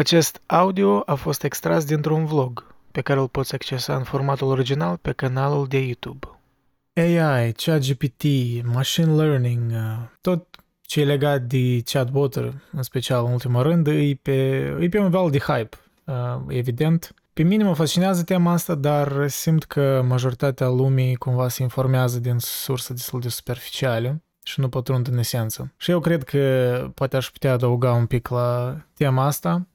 Acest audio a fost extras dintr-un vlog pe care îl poți accesa în formatul original pe canalul de YouTube. AI, ChatGPT, machine learning, uh, tot ce e legat de chatbot în special în ultimul rând, e pe, e pe un val de hype, uh, evident. Pe mine mă fascinează tema asta, dar simt că majoritatea lumii cumva se informează din surse destul de superficiale și nu pătrund în esență. Și eu cred că poate aș putea adăuga un pic la tema asta,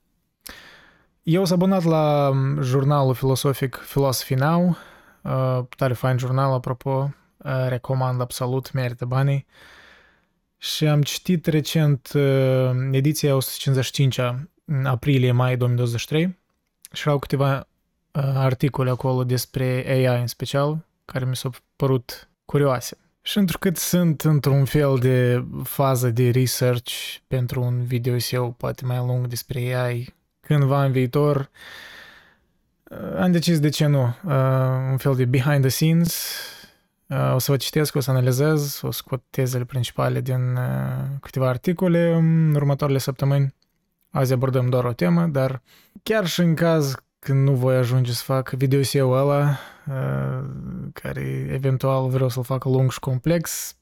eu sunt abonat la jurnalul filosofic Philosophy Now, uh, tare fain jurnal, apropo, uh, recomand absolut, merită banii. Și am citit recent uh, ediția 155-a, aprilie-mai 2023, și au câteva articole acolo despre AI în special, care mi s-au părut curioase. Și întrucât sunt într-un fel de fază de research pentru un video eu poate mai lung despre AI, cândva în viitor, uh, am decis de ce nu, uh, un fel de behind the scenes, uh, o să vă citesc, o să analizez, o să scot tezele principale din câteva articole în următoarele săptămâni. Azi abordăm doar o temă, dar chiar și în caz când nu voi ajunge să fac video eu ăla, care eventual vreau să-l fac lung și complex,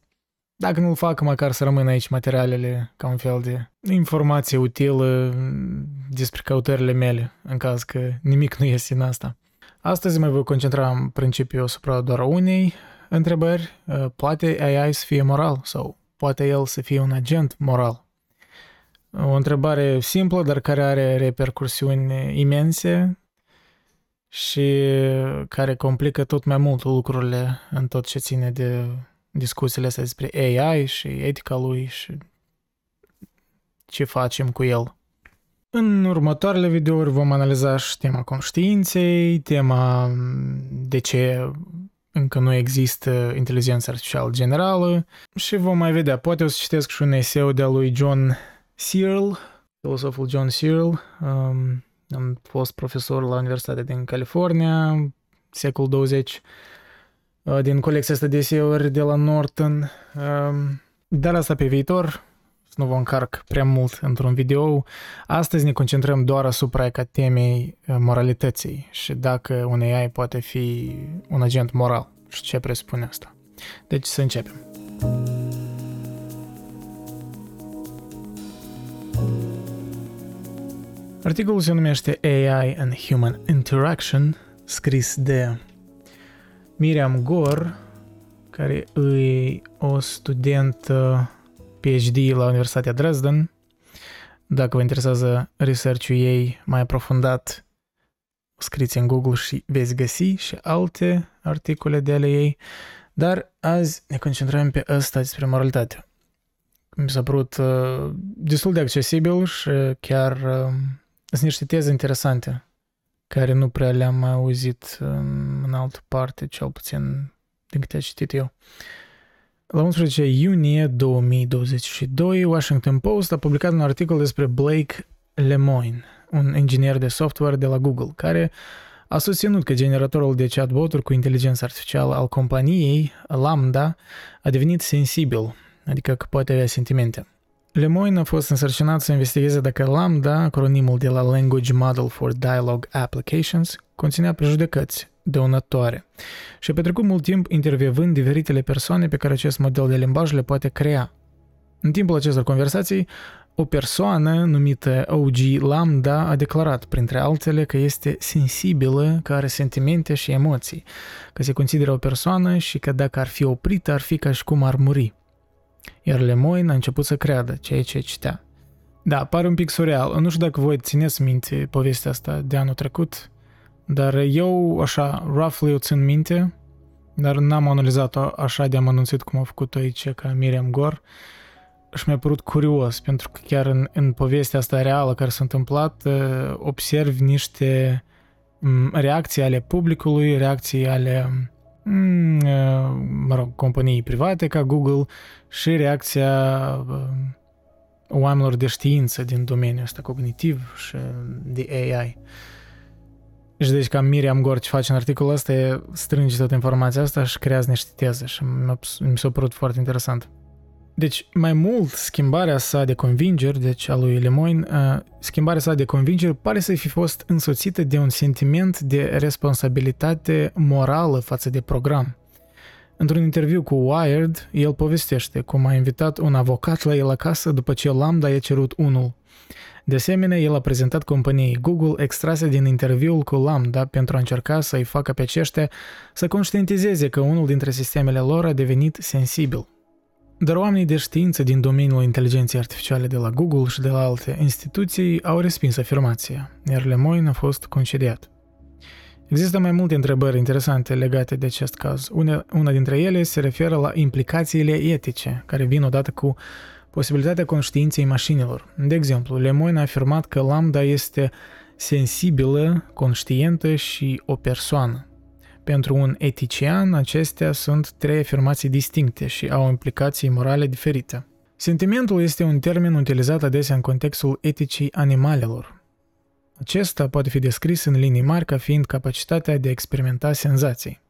dacă nu-l fac, măcar să rămână aici materialele ca un fel de informație utilă despre căutările mele, în caz că nimic nu iese în asta. Astăzi mă voi concentra în principiu asupra doar unei întrebări. Uh, poate AI să fie moral sau poate el să fie un agent moral? O întrebare simplă, dar care are repercursiuni imense și care complică tot mai mult lucrurile în tot ce ține de discuțiile astea despre AI și etica lui și ce facem cu el. În următoarele videouri vom analiza și tema conștiinței, tema de ce încă nu există inteligență artificială generală și vom mai vedea, poate o să citesc și un eseu de-a lui John Searle, filosoful John Searle, um, am fost profesor la Universitatea din California, secol 20, uh, din colecția asta de eseuri de la Norton, um, dar asta pe viitor, să nu vă încarc prea mult într-un video. Astăzi ne concentrăm doar asupra ca temei uh, moralității și dacă un AI poate fi un agent moral și ce presupune asta. Deci să începem. Articolul se numește AI and Human Interaction, scris de Miriam Gor, care e o studentă PhD la Universitatea Dresden. Dacă vă interesează research-ul ei mai aprofundat, scriți în Google și veți găsi și alte articole de ale ei. Dar azi ne concentrăm pe ăsta despre moralitate. Mi s-a părut uh, destul de accesibil și chiar uh, sunt niște teze interesante care nu prea le-am auzit în, în altă parte, cel puțin din câte am citit eu. La 11 iunie 2022, Washington Post a publicat un articol despre Blake Lemoine, un inginer de software de la Google, care a susținut că generatorul de chatboturi cu inteligență artificială al companiei, Lambda, a devenit sensibil, adică că poate avea sentimente. Lemoine a fost însărcinat să investigheze dacă Lambda, acronimul de la Language Model for Dialogue Applications, conținea prejudecăți dăunătoare și a petrecut mult timp intervievând diferitele persoane pe care acest model de limbaj le poate crea. În timpul acestor conversații, o persoană numită OG Lambda a declarat, printre altele, că este sensibilă, că are sentimente și emoții, că se consideră o persoană și că dacă ar fi oprită, ar fi ca și cum ar muri. Iar Lemoyne a început să creadă ceea ce citea. Da, pare un pic surreal. Nu știu dacă voi țineți minte povestea asta de anul trecut, dar eu, așa, roughly o țin minte, dar n-am analizat-o așa de amănunțit cum a făcut-o aici ca Miriam Gor și mi-a părut curios, pentru că chiar în, în povestea asta reală care s-a întâmplat, uh, observi niște mm, reacții ale publicului, reacții ale mm, uh, mă rog, companii private ca Google și reacția uh, oamenilor de știință din domeniul ăsta cognitiv și de AI. Și deci ca Miriam Gor ce face în articolul ăsta strânge toată informația asta și creează niște teze și mi s-a părut foarte interesant. Deci, mai mult, schimbarea sa de convingeri, deci a lui Lemoyne, uh, schimbarea sa de convingeri pare să fi fost însoțită de un sentiment de responsabilitate morală față de program. Într-un interviu cu Wired, el povestește cum a invitat un avocat la el acasă după ce Lambda i-a cerut unul. De asemenea, el a prezentat companiei Google extrase din interviul cu Lambda pentru a încerca să-i facă pe aceștia să conștientizeze că unul dintre sistemele lor a devenit sensibil. Dar oamenii de știință din domeniul inteligenței artificiale de la Google și de la alte instituții au respins afirmația, iar Lemoyne a fost concediat. Există mai multe întrebări interesante legate de acest caz. Una, una dintre ele se referă la implicațiile etice, care vin odată cu posibilitatea conștiinței mașinilor. De exemplu, Lemoyne a afirmat că lambda este sensibilă, conștientă și o persoană. Pentru un etician, acestea sunt trei afirmații distincte și au implicații morale diferite. Sentimentul este un termen utilizat adesea în contextul eticii animalelor. Acesta poate fi descris în linii mari ca fiind capacitatea de a experimenta senzații.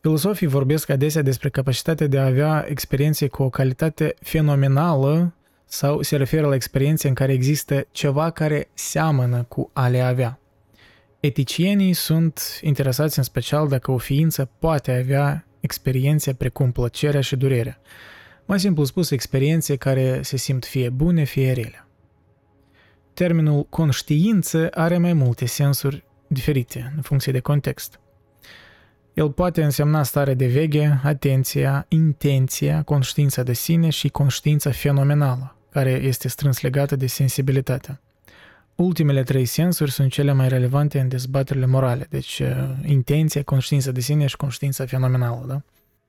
Filosofii vorbesc adesea despre capacitatea de a avea experiențe cu o calitate fenomenală sau se referă la experiențe în care există ceva care seamănă cu a le avea. Eticienii sunt interesați în special dacă o ființă poate avea experiențe precum plăcerea și durerea. Mai simplu spus, experiențe care se simt fie bune, fie rele. Termenul conștiință are mai multe sensuri diferite în funcție de context. El poate însemna stare de veche, atenția, intenția, conștiința de sine și conștiința fenomenală, care este strâns legată de sensibilitate. Ultimele trei sensuri sunt cele mai relevante în dezbaterile morale, deci uh, intenția, conștiința de sine și conștiința fenomenală. Da?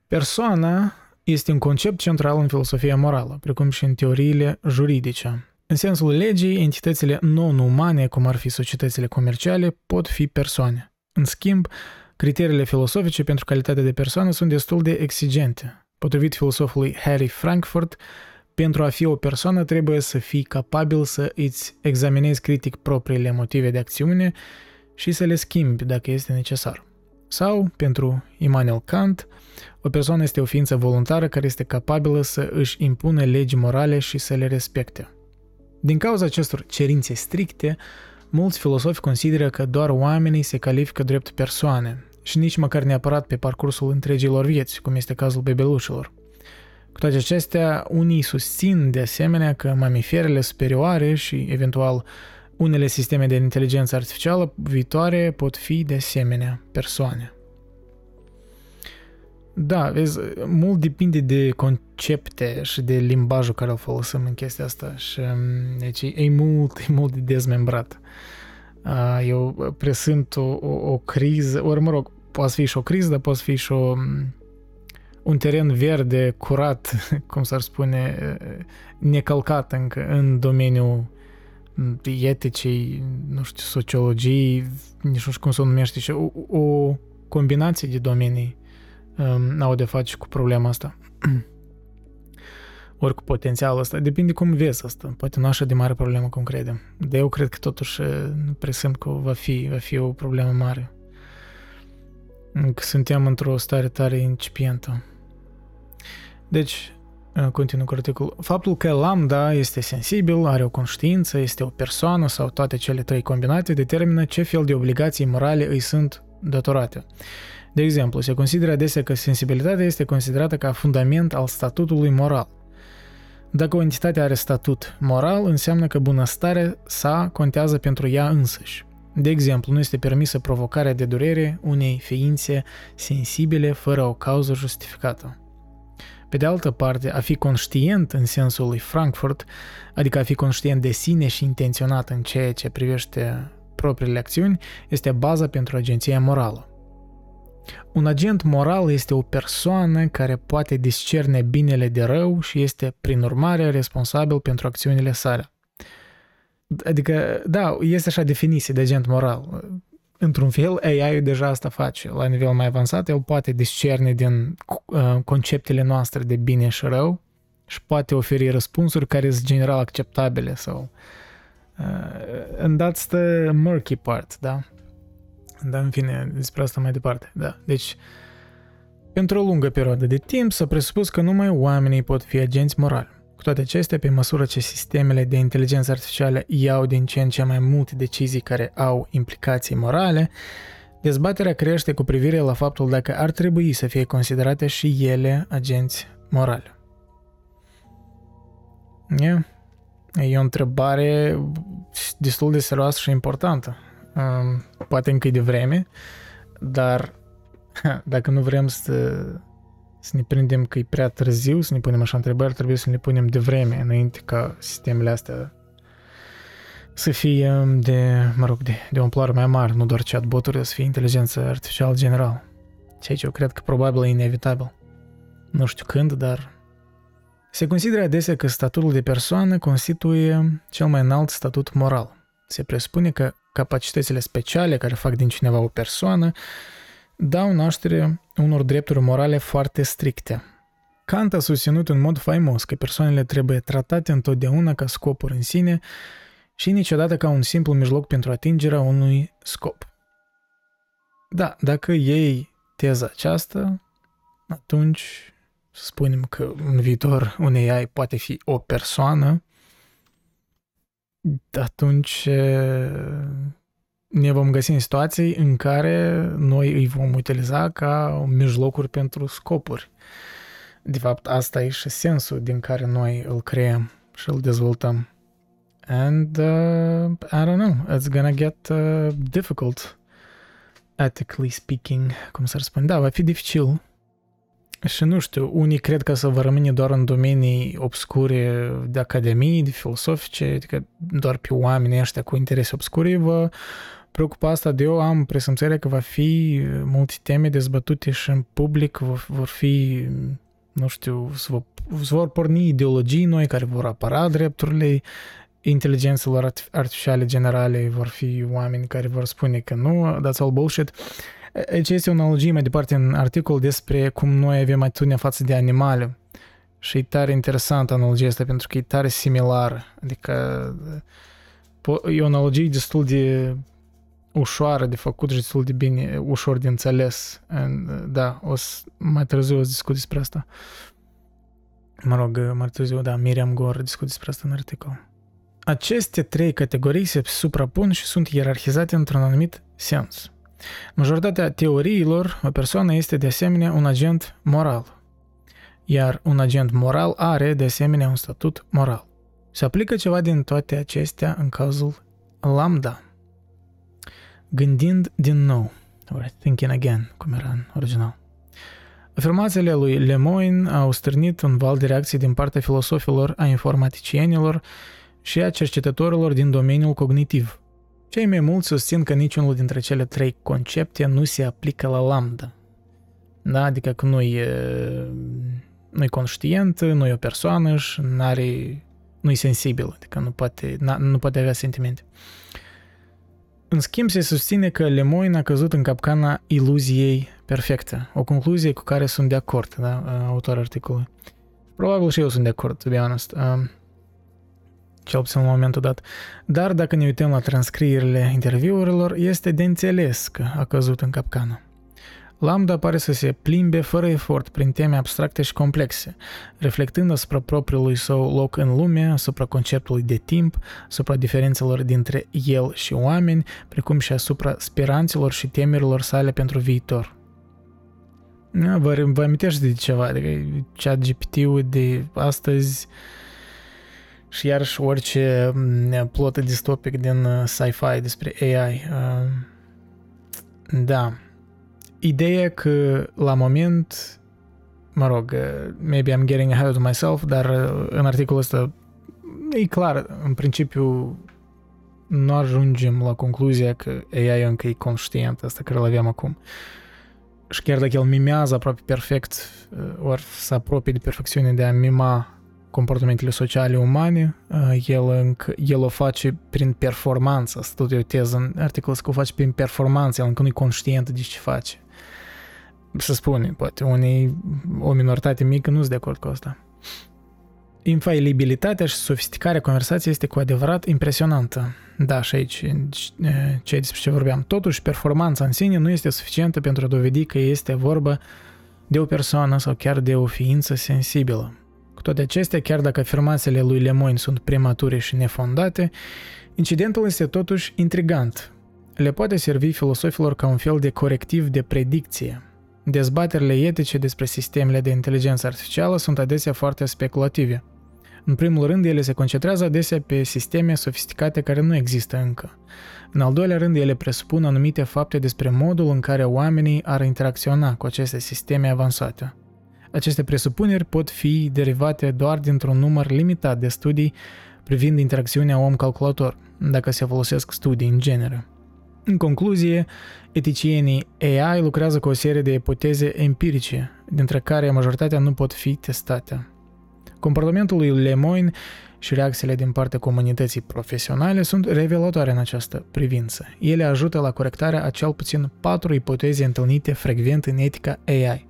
Persoana este un concept central în filosofia morală, precum și în teoriile juridice. În sensul legii, entitățile non-umane, cum ar fi societățile comerciale, pot fi persoane. În schimb, criteriile filosofice pentru calitatea de persoană sunt destul de exigente. Potrivit filosofului Harry Frankfurt, pentru a fi o persoană trebuie să fii capabil să îți examinezi critic propriile motive de acțiune și să le schimbi dacă este necesar. Sau, pentru Immanuel Kant, o persoană este o ființă voluntară care este capabilă să își impună legi morale și să le respecte. Din cauza acestor cerințe stricte, mulți filosofi consideră că doar oamenii se califică drept persoane și nici măcar neapărat pe parcursul întregilor vieți, cum este cazul bebelușilor. Cu toate acestea, unii susțin de asemenea că mamiferele superioare și eventual unele sisteme de inteligență artificială viitoare pot fi de asemenea persoane. Da, vezi, mult depinde de concepte și de limbajul care îl folosim în chestia asta și um, deci e mult, e mult de dezmembrat. Eu presimt o, o, o criză, ori mă rog, poate fi și o criză, dar poate fi și o, um, un teren verde, curat, cum s-ar spune, necălcat încă în domeniul eticii, nu știu, sociologiei, nici nu știu cum se numește, o, o combinație de domenii um, au de face cu problema asta. Ori cu potențialul ăsta. Depinde cum vezi asta. Poate nu așa de mare problemă cum credem. Dar eu cred că totuși presimt că va fi, va fi o problemă mare. Că suntem într-o stare tare incipientă. Deci, continuu cu articolul. Faptul că lambda este sensibil, are o conștiință, este o persoană sau toate cele trei combinate determină ce fel de obligații morale îi sunt datorate. De exemplu, se consideră adesea că sensibilitatea este considerată ca fundament al statutului moral. Dacă o entitate are statut moral, înseamnă că bunăstarea sa contează pentru ea însăși. De exemplu, nu este permisă provocarea de durere unei ființe sensibile fără o cauză justificată. Pe de altă parte, a fi conștient în sensul lui Frankfurt, adică a fi conștient de sine și intenționat în ceea ce privește propriile acțiuni, este baza pentru agenția morală. Un agent moral este o persoană care poate discerne binele de rău și este, prin urmare, responsabil pentru acțiunile sale. Adică, da, este așa definiție de agent moral. Într-un fel, AI-ul deja asta face. La nivel mai avansat, el poate discerne din uh, conceptele noastre de bine și rău și poate oferi răspunsuri care sunt general acceptabile sau... Uh, and that's the murky part, da? Dar în fine, despre asta mai departe. Da. Deci, Pentru o lungă perioadă de timp s-a presupus că numai oamenii pot fi agenți morali. Cu toate acestea, pe măsură ce sistemele de inteligență artificială iau din ce în ce mai multe decizii care au implicații morale, dezbaterea crește cu privire la faptul dacă ar trebui să fie considerate și ele agenți morali. Yeah. E o întrebare destul de serioasă și importantă. Um, poate încă e de vreme, dar dacă nu vrem să, să ne prindem că e prea târziu, să ne punem așa întrebări, trebuie să ne punem de vreme înainte ca sistemele astea să fie um, de, mă rog, de, de o amploare mai mare, nu doar chatbot-uri, să fie inteligență artificială general. Ceea ce eu cred că probabil e inevitabil. Nu știu când, dar se consideră adesea că statutul de persoană constituie cel mai înalt statut moral. Se presupune că capacitățile speciale care fac din cineva o persoană dau naștere unor drepturi morale foarte stricte. Kant a susținut în mod faimos că persoanele trebuie tratate întotdeauna ca scopuri în sine și niciodată ca un simplu mijloc pentru atingerea unui scop. Da, dacă iei teza aceasta, atunci să spunem că în viitor un AI poate fi o persoană, atunci ne vom găsi în situații în care noi îi vom utiliza ca mijlocuri pentru scopuri. De fapt, asta e și sensul din care noi îl creăm și îl dezvoltăm. And uh, I don't know, it's gonna get uh, difficult, ethically speaking, cum s-ar spune. Da, va fi dificil și nu știu, unii cred că să vă rămâne doar în domenii obscure de academii, de filosofice, adică doar pe oamenii ăștia cu interese obscure vă preocupa asta de eu am presimțarea că va fi multe teme dezbătute și în public vor, vor fi, nu știu, se vor, se vor porni ideologii noi care vor apăra drepturile inteligențelor artificiale generale, vor fi oameni care vor spune că nu, that's all bullshit. Aici este o analogie mai departe în articol despre cum noi avem atitudinea față de animale. Și e tare interesant analogia asta pentru că e tare similară. Adică e o analogie destul de ușoară de făcut și destul de bine, ușor de înțeles. Da, o să, mai târziu o să discut despre asta. Mă rog, mai târziu, da, Miriam Gor discut despre asta în articol. Aceste trei categorii se suprapun și sunt ierarhizate într-un anumit sens. Majoritatea teoriilor, o persoană este de asemenea un agent moral, iar un agent moral are de asemenea un statut moral. Se aplică ceva din toate acestea în cazul lambda. Gândind din nou, or thinking again, cum era în original. Afirmațiile lui Lemoyne au stârnit un val de reacții din partea filosofilor, a informaticienilor și a cercetătorilor din domeniul cognitiv – cei mai mulți susțin că niciunul dintre cele trei concepte nu se aplică la lambda. Da? Adică că nu e, nu e conștient, nu e o persoană și n-are, nu e sensibil, adică nu poate, nu poate avea sentimente. În schimb, se susține că Lemoyne a căzut în capcana iluziei perfecte, o concluzie cu care sunt de acord, da, autorul articolului. Probabil și eu sunt de acord, to be honest cel puțin în momentul dat. Dar dacă ne uităm la transcrierile interviurilor, este de înțeles că a căzut în capcană. Lambda pare să se plimbe fără efort prin teme abstracte și complexe, reflectând asupra propriului său loc în lume, asupra conceptului de timp, asupra diferențelor dintre el și oameni, precum și asupra speranțelor și temerilor sale pentru viitor. Vă, vă amintești de ceva, adică chat GPT-ul de astăzi și iarăși orice mm, plotă distopic din uh, sci-fi despre AI. Uh, da. Ideea că la moment, mă rog, uh, maybe I'm getting ahead of myself, dar în articolul ăsta e clar, în principiu nu ajungem la concluzia că AI încă e conștient, asta care îl avem acum. Și chiar dacă el mimează aproape perfect, ori să apropie de perfecțiune de a mima comportamentele sociale umane, el, el o face prin performanță. Asta tot e o teză în articol că o face prin performanță, el încă nu e conștient de ce face. Să spune, poate, unii, o minoritate mică nu sunt de acord cu asta. Infailibilitatea și sofisticarea conversației este cu adevărat impresionantă. Da, și aici ce despre ce vorbeam. Totuși, performanța în sine nu este suficientă pentru a dovedi că este vorba de o persoană sau chiar de o ființă sensibilă. Cu toate acestea, chiar dacă afirmațiile lui Lemoyne sunt premature și nefondate, incidentul este totuși intrigant. Le poate servi filosofilor ca un fel de corectiv de predicție. Dezbaterile etice despre sistemele de inteligență artificială sunt adesea foarte speculative. În primul rând, ele se concentrează adesea pe sisteme sofisticate care nu există încă. În al doilea rând, ele presupun anumite fapte despre modul în care oamenii ar interacționa cu aceste sisteme avansate. Aceste presupuneri pot fi derivate doar dintr-un număr limitat de studii privind interacțiunea om-calculator, dacă se folosesc studii în genere. În concluzie, eticienii AI lucrează cu o serie de ipoteze empirice, dintre care majoritatea nu pot fi testate. Comportamentul lui Lemoyne și reacțiile din partea comunității profesionale sunt revelatoare în această privință. Ele ajută la corectarea a cel puțin patru ipoteze întâlnite frecvent în etica AI.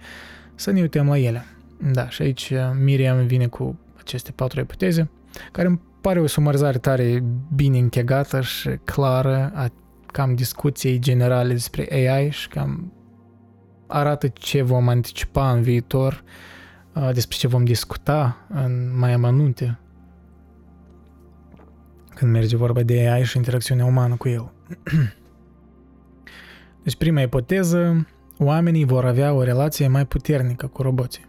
Să ne uităm la ele. Da, și aici uh, Miriam vine cu aceste patru ipoteze, care îmi pare o sumarizare tare bine închegată și clară a cam discuției generale despre AI și cam arată ce vom anticipa în viitor, uh, despre ce vom discuta în mai amănunte când merge vorba de AI și interacțiunea umană cu el. deci prima ipoteză, oamenii vor avea o relație mai puternică cu roboții.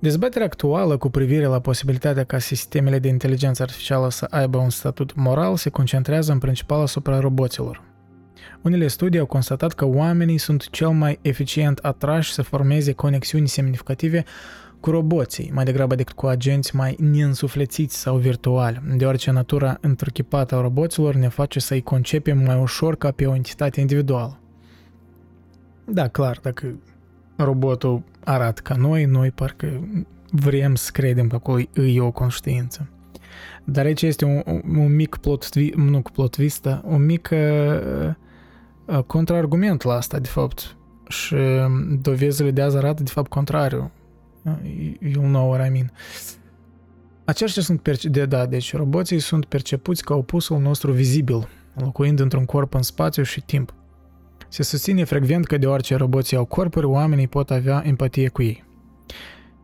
Dezbaterea actuală cu privire la posibilitatea ca sistemele de inteligență artificială să aibă un statut moral se concentrează în principal asupra roboților. Unele studii au constatat că oamenii sunt cel mai eficient atrași să formeze conexiuni semnificative cu roboții, mai degrabă decât cu agenți mai neînsuflețiți sau virtuali, deoarece natura întruchipată a roboților ne face să-i concepem mai ușor ca pe o entitate individuală. Da, clar, dacă robotul arată ca noi, noi parcă vrem să credem că acolo e o conștiință. Dar aici este un, un mic plot, nu plot twist, un mic uh, uh, contraargument la asta, de fapt. Și dovezile de azi arată, de fapt, contrariu. You'll know what I mean. Aceștia sunt perce- de, da, deci roboții sunt percepuți ca opusul nostru vizibil, locuind într-un corp în spațiu și timp. Se susține frecvent că deoarece roboții au corpuri, oamenii pot avea empatie cu ei.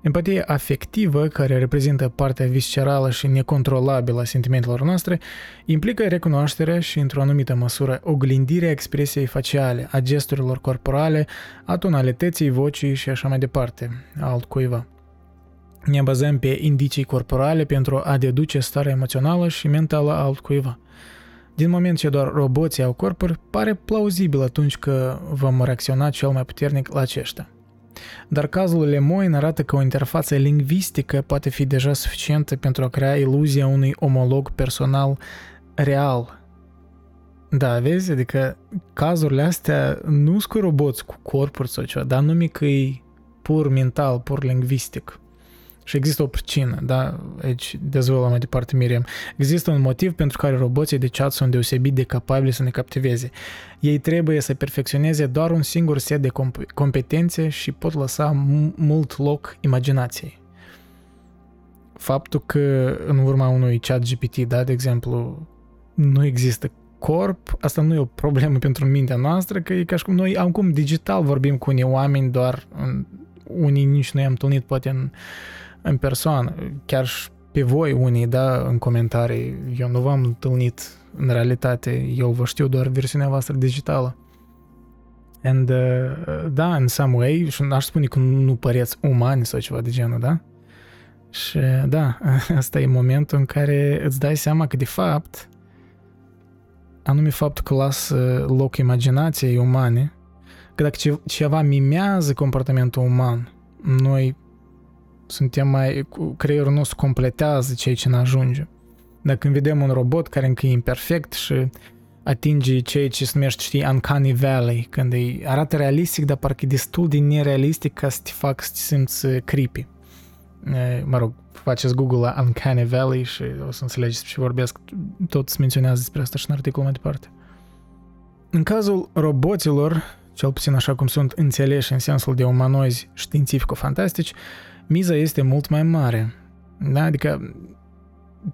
Empatia afectivă, care reprezintă partea viscerală și necontrolabilă a sentimentelor noastre, implică recunoașterea și, într-o anumită măsură, oglindirea expresiei faciale, a gesturilor corporale, a tonalității vocii și așa mai departe, altcuiva. Ne bazăm pe indicii corporale pentru a deduce starea emoțională și mentală a altcuiva. Din moment ce doar roboții au corpuri, pare plauzibil atunci că vom reacționa cel mai puternic la aceștia. Dar cazul Lemoyne arată că o interfață lingvistică poate fi deja suficientă pentru a crea iluzia unui omolog personal real. Da, vezi? Adică cazurile astea nu sunt cu roboți cu corpuri sau ceva, dar numai că e pur mental, pur lingvistic. Și există o pricină, da? Aici dezvoltă mai departe Miriam. Există un motiv pentru care roboții de chat sunt deosebit de capabili să ne captiveze. Ei trebuie să perfecționeze doar un singur set de comp- competențe și pot lăsa m- mult loc imaginației. Faptul că în urma unui chat GPT, da, de exemplu, nu există corp, asta nu e o problemă pentru mintea noastră, că e ca și cum noi acum digital vorbim cu unii oameni, doar în, unii nici nu i-am întâlnit poate în în persoană, chiar și pe voi unii, da, în comentarii, eu nu v-am întâlnit în realitate, eu vă știu doar versiunea voastră digitală. And, uh, da, în some way, și aș spune că nu păreți umani sau ceva de genul, da? Și da, asta e momentul în care îți dai seama că de fapt, anume faptul că lasă loc imaginației umane, că dacă ceva mimează comportamentul uman, noi suntem mai, creierul nostru completează ceea ce ne ajunge. Dacă când vedem un robot care încă e imperfect și atinge ceea ce se numește, știi, uncanny valley, când e, arată realistic, dar parcă e destul de nerealistic ca să te fac să te simți uh, creepy. Mă rog, faceți Google la Uncanny Valley și o să înțelegeți ce vorbesc. Tot se menționează despre asta și în articolul mai departe. În cazul roboților, cel puțin așa cum sunt înțeleși în sensul de umanoizi științifico-fantastici, miza este mult mai mare. Da? Adică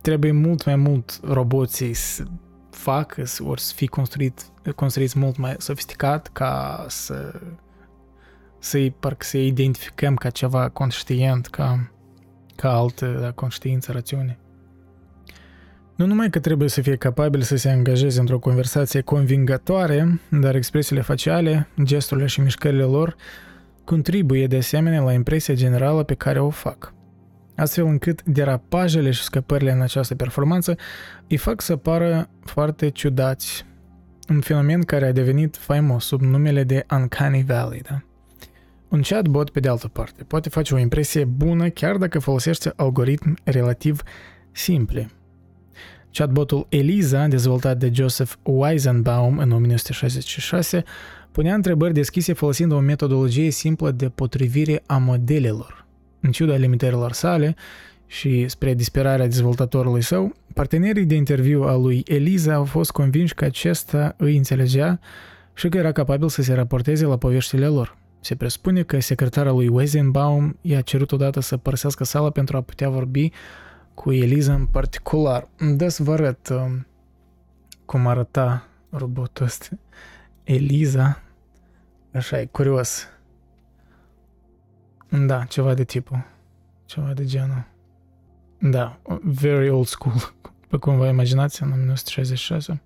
trebuie mult mai mult roboții să facă ori să fie construit, construiți mult mai sofisticat ca să să-i, parcă să identificăm ca ceva conștient, ca, ca altă da, conștiință, rațiune. Nu numai că trebuie să fie capabil să se angajeze într-o conversație convingătoare, dar expresiile faciale, gesturile și mișcările lor contribuie de asemenea la impresia generală pe care o fac. Astfel încât derapajele și scăpările în această performanță îi fac să pară foarte ciudați. Un fenomen care a devenit faimos sub numele de Uncanny Valley, da? Un chatbot, pe de altă parte, poate face o impresie bună chiar dacă folosește algoritmi relativ simple – Chatbotul Eliza, dezvoltat de Joseph Weizenbaum în 1966, punea întrebări deschise folosind o metodologie simplă de potrivire a modelelor. În ciuda limitărilor sale și spre disperarea dezvoltatorului său, partenerii de interviu al lui Eliza au fost convinși că acesta îi înțelegea și că era capabil să se raporteze la poveștile lor. Se presupune că secretara lui Weizenbaum i-a cerut odată să părăsească sala pentru a putea vorbi cu Eliza în particular. Da să vă arăt uh, cum arăta robotul ăsta. Eliza. Așa e, curios. Da, ceva de tipul. Ceva de genul. Da, very old school. Pe cum vă imaginați, în 1966.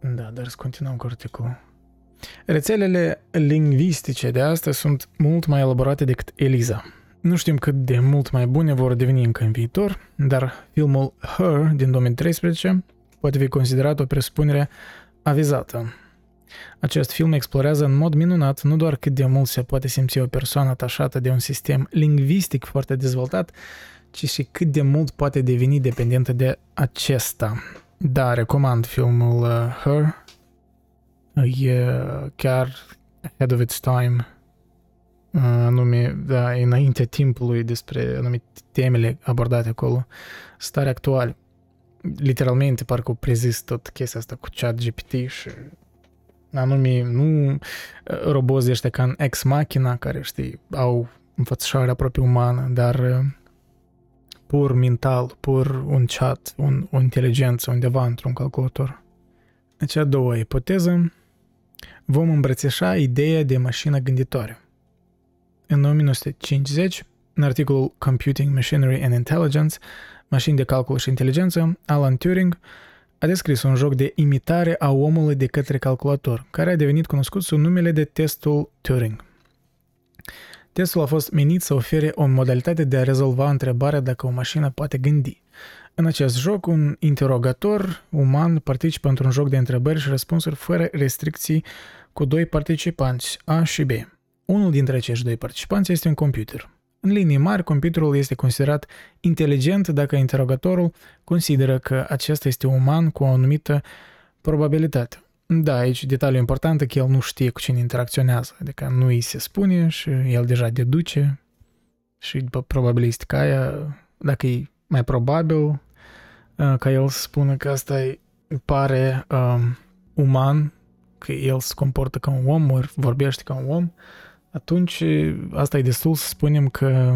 Da, dar să continuăm cu articolul. Rețelele lingvistice de astăzi sunt mult mai elaborate decât Eliza. Nu știm cât de mult mai bune vor deveni încă în viitor, dar filmul Her din 2013 poate fi considerat o presupunere avizată. Acest film explorează în mod minunat nu doar cât de mult se poate simți o persoană atașată de un sistem lingvistic foarte dezvoltat, ci și cât de mult poate deveni dependentă de acesta. Da, recomand filmul uh, Her. E chiar ahead of its time anume, da, înaintea timpului despre anumite temele abordate acolo, stare actuale. Literalmente, parcă o prezis tot chestia asta cu chat GPT și anume, nu robozi ăștia ca în Ex Machina, care, știi, au înfățișare aproape umană, dar pur mental, pur un chat, un, o inteligență undeva într-un calculator. Deci, a doua ipoteză, vom îmbrățișa ideea de mașină gânditoare. În 1950, în articolul Computing Machinery and Intelligence, mașini de calcul și inteligență, Alan Turing a descris un joc de imitare a omului de către calculator, care a devenit cunoscut sub numele de testul Turing. Testul a fost menit să ofere o modalitate de a rezolva întrebarea dacă o mașină poate gândi. În acest joc, un interogator uman participă într-un joc de întrebări și răspunsuri fără restricții cu doi participanți, A și B. Unul dintre acești doi participanți este un computer. În linii mari, computerul este considerat inteligent dacă interogatorul consideră că acesta este uman cu o anumită probabilitate. Da, aici detaliul important e că el nu știe cu cine interacționează, adică nu îi se spune și el deja deduce și după probabilistica aia, dacă e mai probabil uh, ca el să spună că asta îi pare um, uman, că el se comportă ca un om, ori vorbește ca un om, atunci asta e destul să spunem că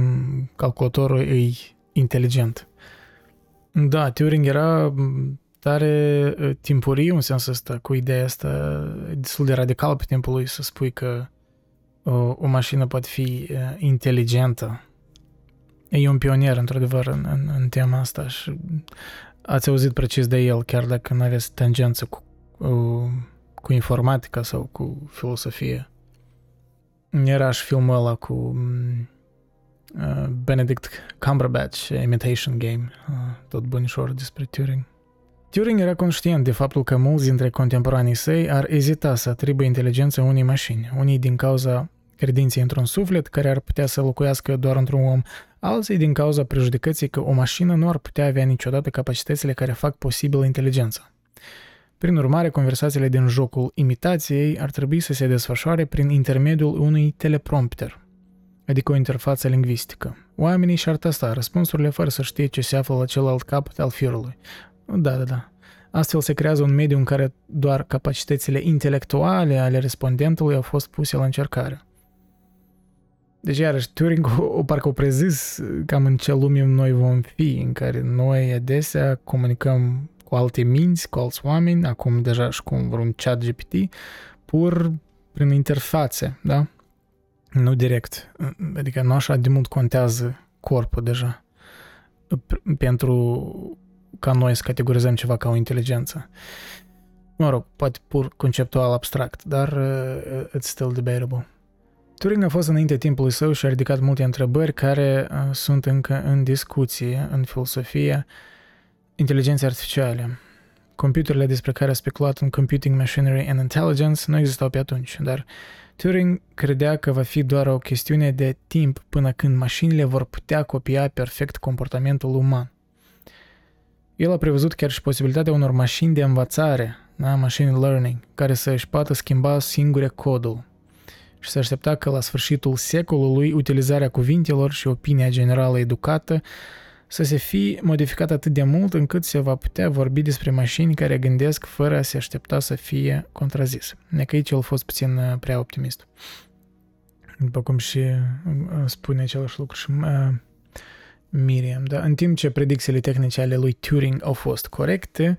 calculatorul e inteligent. Da, Turing era tare timpuriu în sensul ăsta, cu ideea asta destul de radical pe timpul lui să spui că o, o mașină poate fi inteligentă. E un pionier, într-adevăr, în, în, în tema asta și ați auzit precis de el, chiar dacă nu aveți tangență cu, cu, cu informatica sau cu filosofie. Era și filmul ăla cu uh, Benedict Cumberbatch, Imitation Game, uh, tot bunișor despre Turing. Turing era conștient de faptul că mulți dintre contemporanii săi ar ezita să atribuie inteligența unei mașini, unii din cauza credinței într-un suflet care ar putea să locuiască doar într-un om, alții din cauza prejudecății că o mașină nu ar putea avea niciodată capacitățile care fac posibilă inteligența. Prin urmare, conversațiile din jocul imitației ar trebui să se desfășoare prin intermediul unui teleprompter, adică o interfață lingvistică. Oamenii și-ar testa răspunsurile fără să știe ce se află la celălalt capăt al firului. Da, da, da. Astfel se creează un mediu în care doar capacitățile intelectuale ale respondentului au fost puse la încercare. Deci, iarăși, Turing o, o parcă o prezis cam în ce lume noi vom fi, în care noi adesea comunicăm cu alte minți, cu alți oameni, acum deja și cu vreun chat GPT, pur prin interfațe, da? Nu direct. Adică nu așa de mult contează corpul deja pentru ca noi să categorizăm ceva ca o inteligență. Mă rog, poate pur conceptual abstract, dar uh, it's still debatable. Turing a fost înainte timpului său și a ridicat multe întrebări care uh, sunt încă în discuție în filosofia inteligenței artificiale. Computerele despre care a speculat în Computing Machinery and Intelligence nu existau pe atunci, dar Turing credea că va fi doar o chestiune de timp până când mașinile vor putea copia perfect comportamentul uman. El a prevăzut chiar și posibilitatea unor mașini de învățare, da, machine learning, care să își poată schimba singure codul și se aștepta că la sfârșitul secolului utilizarea cuvintelor și opinia generală educată să se fi modificat atât de mult încât se va putea vorbi despre mașini care gândesc fără a se aștepta să fie contrazis. Necă aici el a fost puțin uh, prea optimist. După cum și uh, spune același lucru și uh, Miriam. Da? În timp ce predicțiile tehnice ale lui Turing au fost corecte,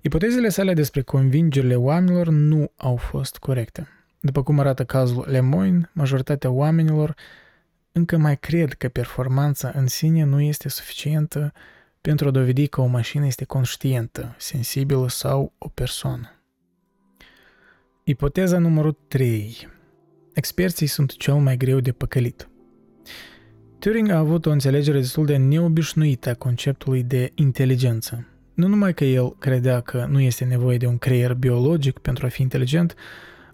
ipotezele sale despre convingerile oamenilor nu au fost corecte. După cum arată cazul Lemoyne, majoritatea oamenilor încă mai cred că performanța în sine nu este suficientă pentru a dovedi că o mașină este conștientă, sensibilă sau o persoană. Ipoteza numărul 3. Experții sunt cel mai greu de păcălit. Turing a avut o înțelegere destul de neobișnuită a conceptului de inteligență. Nu numai că el credea că nu este nevoie de un creier biologic pentru a fi inteligent,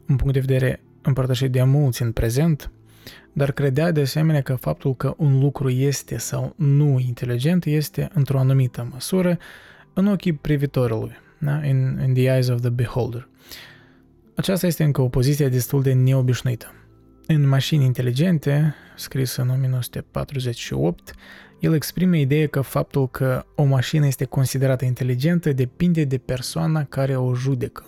un punct de vedere împărtășit de mulți în prezent, dar credea de asemenea că faptul că un lucru este sau nu inteligent este, într-o anumită măsură, în ochii privitorului, da? in, in the eyes of the beholder. Aceasta este încă o poziție destul de neobișnuită. În Mașini inteligente, scris în 1948, el exprime ideea că faptul că o mașină este considerată inteligentă depinde de persoana care o judecă.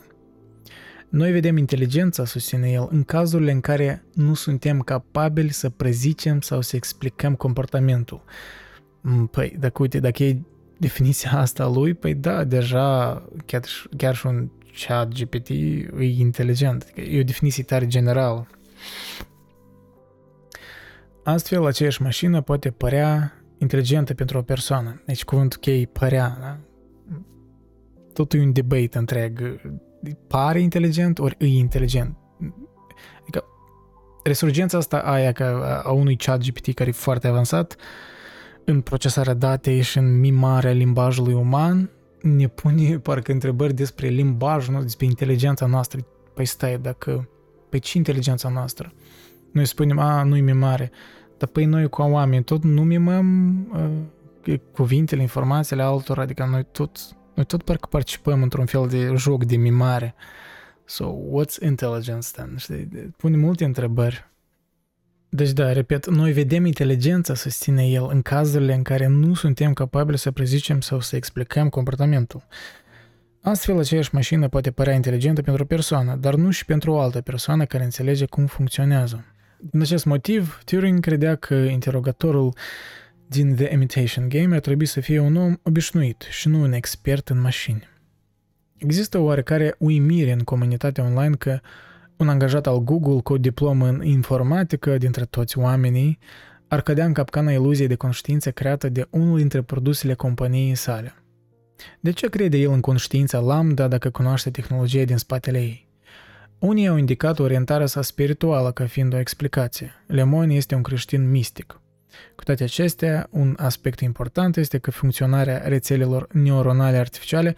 Noi vedem inteligența, susține el, în cazurile în care nu suntem capabili să prezicem sau să explicăm comportamentul. Mm, păi, dacă uite, dacă e definiția asta lui, păi da, deja chiar, chiar și un chat GPT e inteligent. Adică e o definiție tare generală. Astfel, aceeași mașină poate părea inteligentă pentru o persoană. Deci cuvântul chei părea, da? Totul e un debate întreg pare inteligent ori e inteligent. Adică resurgența asta aia ca a unui chat GPT care e foarte avansat în procesarea datei și în mimarea limbajului uman ne pune parcă întrebări despre limbajul nostru, despre inteligența noastră. Păi stai, dacă... Păi ce inteligența noastră? Noi spunem, a, nu-i mimare. Dar păi noi cu oameni tot nu mimăm uh, cuvintele, informațiile altora, adică noi tot noi tot parcă participăm într-un fel de joc de mimare. So, what's intelligence then? Știi? Pune multe întrebări. Deci da, repet, noi vedem inteligența, susține el, în cazurile în care nu suntem capabili să prezicem sau să explicăm comportamentul. Astfel, aceeași mașină poate părea inteligentă pentru o persoană, dar nu și pentru o altă persoană care înțelege cum funcționează. Din acest motiv, Turing credea că interogatorul din The Imitation Game ar trebui să fie un om obișnuit și nu un expert în mașini. Există o oarecare uimire în comunitatea online că un angajat al Google cu o diplomă în informatică dintre toți oamenii ar cădea în capcana iluziei de conștiință creată de unul dintre produsele companiei sale. De ce crede el în conștiința lambda dacă cunoaște tehnologia din spatele ei? Unii au indicat orientarea sa spirituală ca fiind o explicație. Lemon este un creștin mistic. Cu toate acestea, un aspect important este că funcționarea rețelelor neuronale artificiale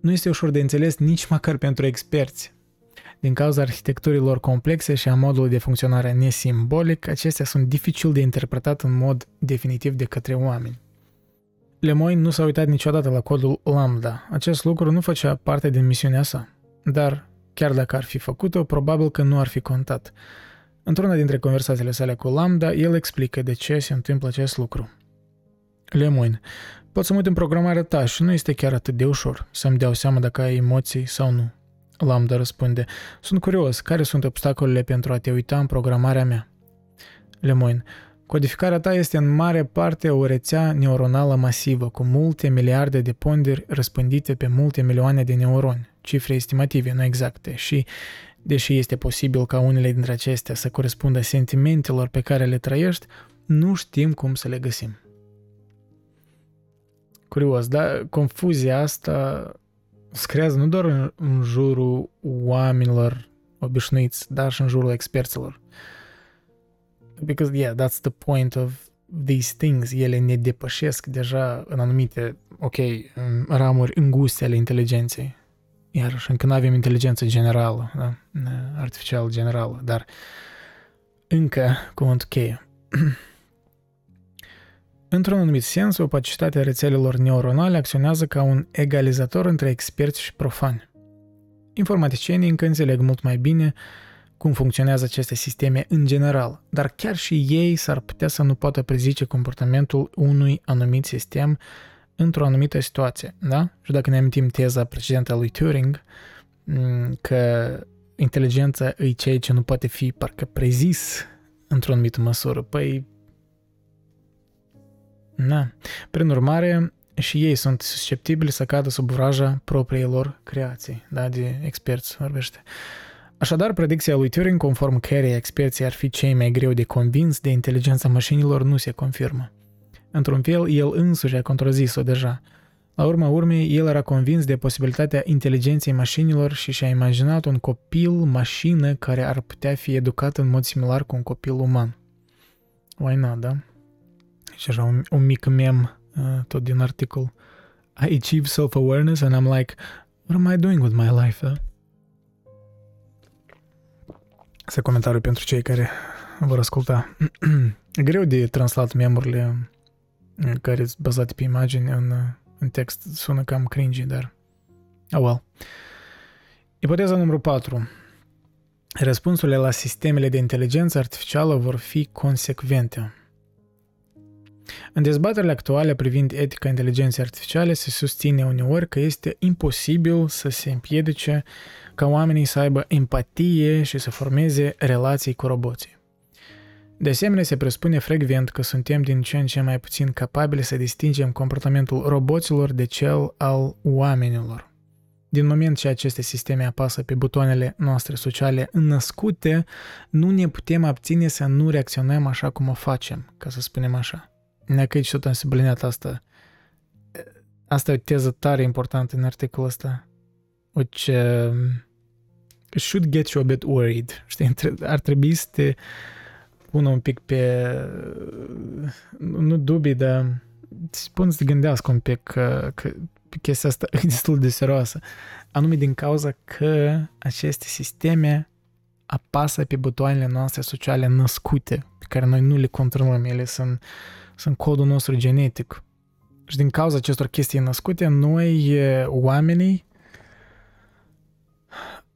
nu este ușor de înțeles nici măcar pentru experți. Din cauza arhitecturilor complexe și a modului de funcționare nesimbolic, acestea sunt dificil de interpretat în mod definitiv de către oameni. Lemoyne nu s-a uitat niciodată la codul Lambda. Acest lucru nu făcea parte din misiunea sa. Dar, chiar dacă ar fi făcut-o, probabil că nu ar fi contat. Într-una dintre conversațiile sale cu Lambda, el explică de ce se întâmplă acest lucru. Lemoine, pot să mă uit în programarea ta și nu este chiar atât de ușor să-mi dau seama dacă ai emoții sau nu. Lambda răspunde, sunt curios, care sunt obstacolele pentru a te uita în programarea mea? Lemoine, codificarea ta este în mare parte o rețea neuronală masivă cu multe miliarde de ponderi răspândite pe multe milioane de neuroni, cifre estimative, nu exacte, și deși este posibil ca unele dintre acestea să corespundă sentimentelor pe care le trăiești, nu știm cum să le găsim. Curios, da? Confuzia asta se creează nu doar în, în jurul oamenilor obișnuiți, dar și în jurul experților. Because, yeah, that's the point of these things. Ele ne depășesc deja în anumite, ok, ramuri înguste ale inteligenței. Iar încă nu avem inteligență generală, da? artificial generală, dar încă cuvântul cheie. Într-un anumit sens, opacitatea rețelelor neuronale acționează ca un egalizator între experți și profani. Informaticienii încă înțeleg mult mai bine cum funcționează aceste sisteme în general, dar chiar și ei s-ar putea să nu poată prezice comportamentul unui anumit sistem într-o anumită situație, da? Și dacă ne amintim teza precedentă a lui Turing, că inteligența e ceea ce nu poate fi parcă prezis într-o anumită măsură, păi Da. Prin urmare, și ei sunt susceptibili să cadă sub vraja propriilor creații, da, de experți vorbește. Așadar, predicția lui Turing, conform căreia experții ar fi cei mai greu de convins de inteligența mașinilor, nu se confirmă. Într-un fel, el însuși a contrazis-o deja. La urma urmei, el era convins de posibilitatea inteligenței mașinilor și și-a imaginat un copil-mașină care ar putea fi educat în mod similar cu un copil uman. Why not, da? Și așa un, un mic mem uh, tot din articol. I achieve self-awareness and I'm like, what am I doing with my life? Da? Să comentariu pentru cei care vor asculta. Greu de translat memurile care sunt bazate pe imagini în, în text. Sună cam cringy, dar... Oh well. Ipoteza numărul 4. Răspunsurile la sistemele de inteligență artificială vor fi consecvente. În dezbaterile actuale privind etica inteligenței artificiale se susține uneori că este imposibil să se împiedice ca oamenii să aibă empatie și să formeze relații cu roboții. De asemenea, se presupune frecvent că suntem din ce în ce mai puțin capabili să distingem comportamentul roboților de cel al oamenilor. Din moment ce aceste sisteme apasă pe butoanele noastre sociale născute, nu ne putem abține să nu reacționăm așa cum o facem, ca să spunem așa. Dacă aici tot am subliniat asta. Asta e o teză tare importantă în articolul ăsta. Which uh, should get you a bit worried. Știi, ar trebui să te pună un pic pe, nu dubii, dar spun să te gândească un pic că, că chestia asta e destul de serioasă. Anume din cauza că aceste sisteme apasă pe butoanele noastre sociale născute, pe care noi nu le controlăm. Ele sunt, sunt codul nostru genetic. Și din cauza acestor chestii născute, noi, oamenii,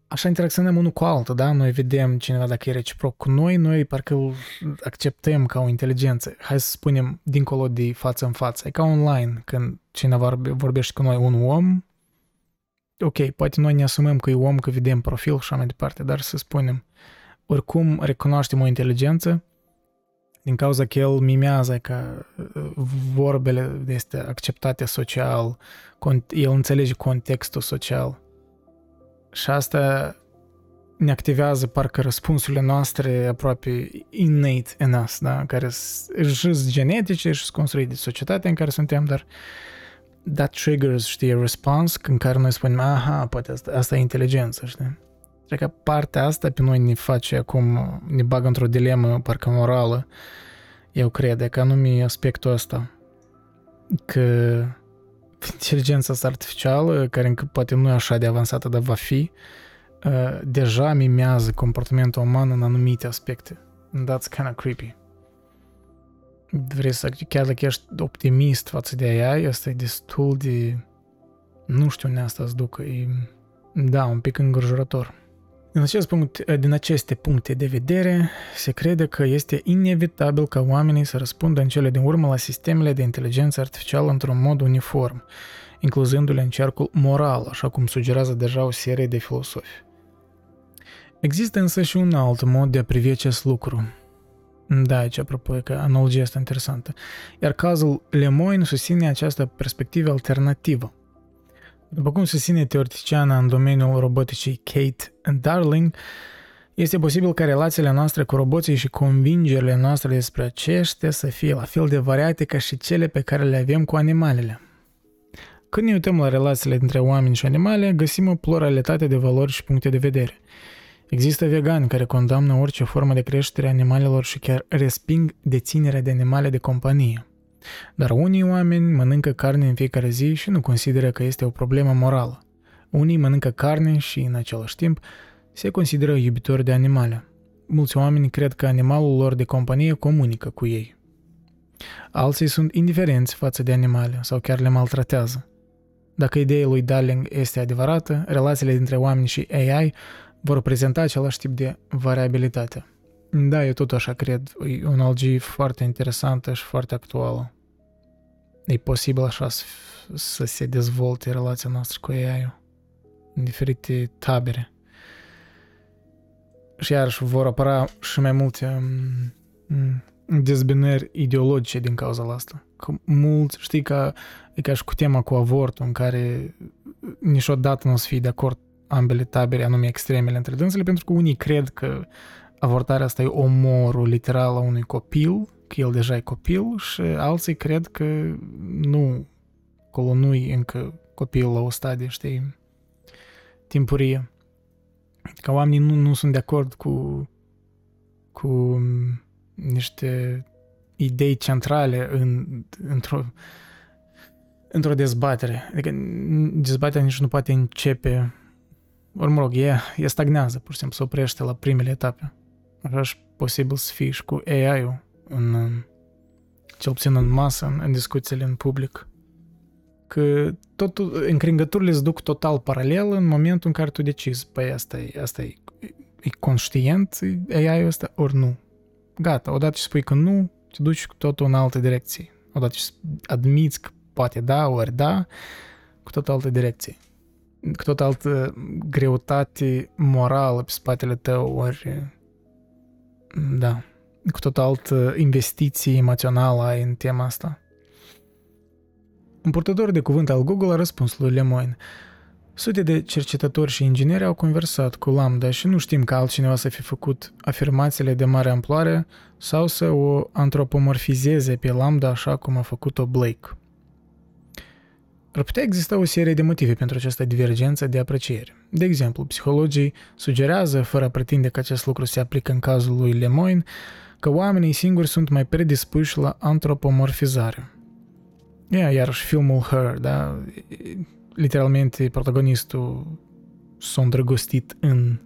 așa interacționăm unul cu altul, da? Noi vedem cineva dacă e reciproc cu noi, noi parcă îl acceptăm ca o inteligență. Hai să spunem dincolo de față în față. E ca online, când cineva vorbește cu noi un om, ok, poate noi ne asumăm că e om, că vedem profil și așa mai departe, dar să spunem, oricum recunoaștem o inteligență din cauza că el mimează ca uh, vorbele este acceptate social, el înțelege contextul social și asta ne activează parcă răspunsurile noastre aproape innate în us, da? care sunt genetice și sunt construite de societatea în care suntem, dar that triggers, știi, a response în care noi spunem, aha, poate asta, asta e inteligență, știi? Cred că partea asta pe noi ne face acum, ne bagă într-o dilemă parcă morală, eu cred, că anume aspectul ăsta, că inteligența asta artificială, care încă poate nu e așa de avansată, dar va fi, uh, deja mimează comportamentul uman în anumite aspecte. And that's kind of creepy. Vrei să, chiar dacă ești optimist față de AI, asta e destul de... Nu știu unde asta îți ducă. E, da, un pic îngrijorător. Din, acest punct, din aceste puncte de vedere, se crede că este inevitabil ca oamenii să răspundă în cele din urmă la sistemele de inteligență artificială într-un mod uniform, incluzându-le în cercul moral, așa cum sugerează deja o serie de filosofi. Există însă și un alt mod de a privi acest lucru. Da, aici apropo, că analogia este interesantă. Iar cazul Lemoyne susține această perspectivă alternativă. După cum susține teoreticiana în domeniul roboticii Kate Darling, este posibil ca relațiile noastre cu roboții și convingerile noastre despre aceștia să fie la fel de variate ca și cele pe care le avem cu animalele. Când ne uităm la relațiile dintre oameni și animale, găsim o pluralitate de valori și puncte de vedere. Există vegani care condamnă orice formă de creștere a animalelor și chiar resping deținerea de animale de companie. Dar unii oameni mănâncă carne în fiecare zi și nu consideră că este o problemă morală. Unii mănâncă carne și, în același timp, se consideră iubitori de animale. Mulți oameni cred că animalul lor de companie comunică cu ei. Alții sunt indiferenți față de animale sau chiar le maltratează. Dacă ideea lui Darling este adevărată, relațiile dintre oameni și AI vor prezenta același tip de variabilitate. Da, eu tot așa cred. E o analogie foarte interesantă și foarte actuală. E posibil așa să, să se dezvolte relația noastră cu AI-ul în diferite tabere. Și iarăși vor apăra și mai multe um, dezbinări ideologice din cauza asta. Că mulți, știi, că e ca și cu tema cu avortul, în care niciodată nu o să fie de acord ambele tabere, anume extremele între dânsele, pentru că unii cred că avortarea asta e omorul literal a unui copil, că el deja e copil, și alții cred că nu, acolo nu e încă copil la o stadie, știi, timpurie. Că oamenii nu, nu sunt de acord cu, cu niște idei centrale în, într-o, într-o dezbatere. Adică dezbaterea nici nu poate începe, ori mă rog, e, e stagnează, pur și simplu, se oprește la primele etape. Așa și posibil să fie și cu AI-ul, în, cel puțin în masă, în, în discuțiile în public. Că totul, încringăturile se duc total paralel în momentul în care tu decizi, păi asta e, asta e, e conștient AI-ul ăsta, ori nu. Gata, odată ce spui că nu, te duci cu totul în altă direcție. Odată ce admiți că poate da, ori da, cu tot altă direcție. Cu tot altă greutate morală pe spatele tău, ori da, cu tot altă investiție emoțională ai în tema asta. Un purtător de cuvânt al Google a răspuns lui Lemoyne. Sute de cercetători și ingineri au conversat cu Lambda și nu știm că altcineva să fi făcut afirmațiile de mare amploare sau să o antropomorfizeze pe Lambda așa cum a făcut-o Blake. Ar putea exista o serie de motive pentru această divergență de apreciere. De exemplu, psihologii sugerează, fără a pretinde că acest lucru se aplică în cazul lui Lemoyne, că oamenii singuri sunt mai predispuși la antropomorfizare. Ia, iarăși filmul Her, da? Literalmente protagonistul s-a îndrăgostit în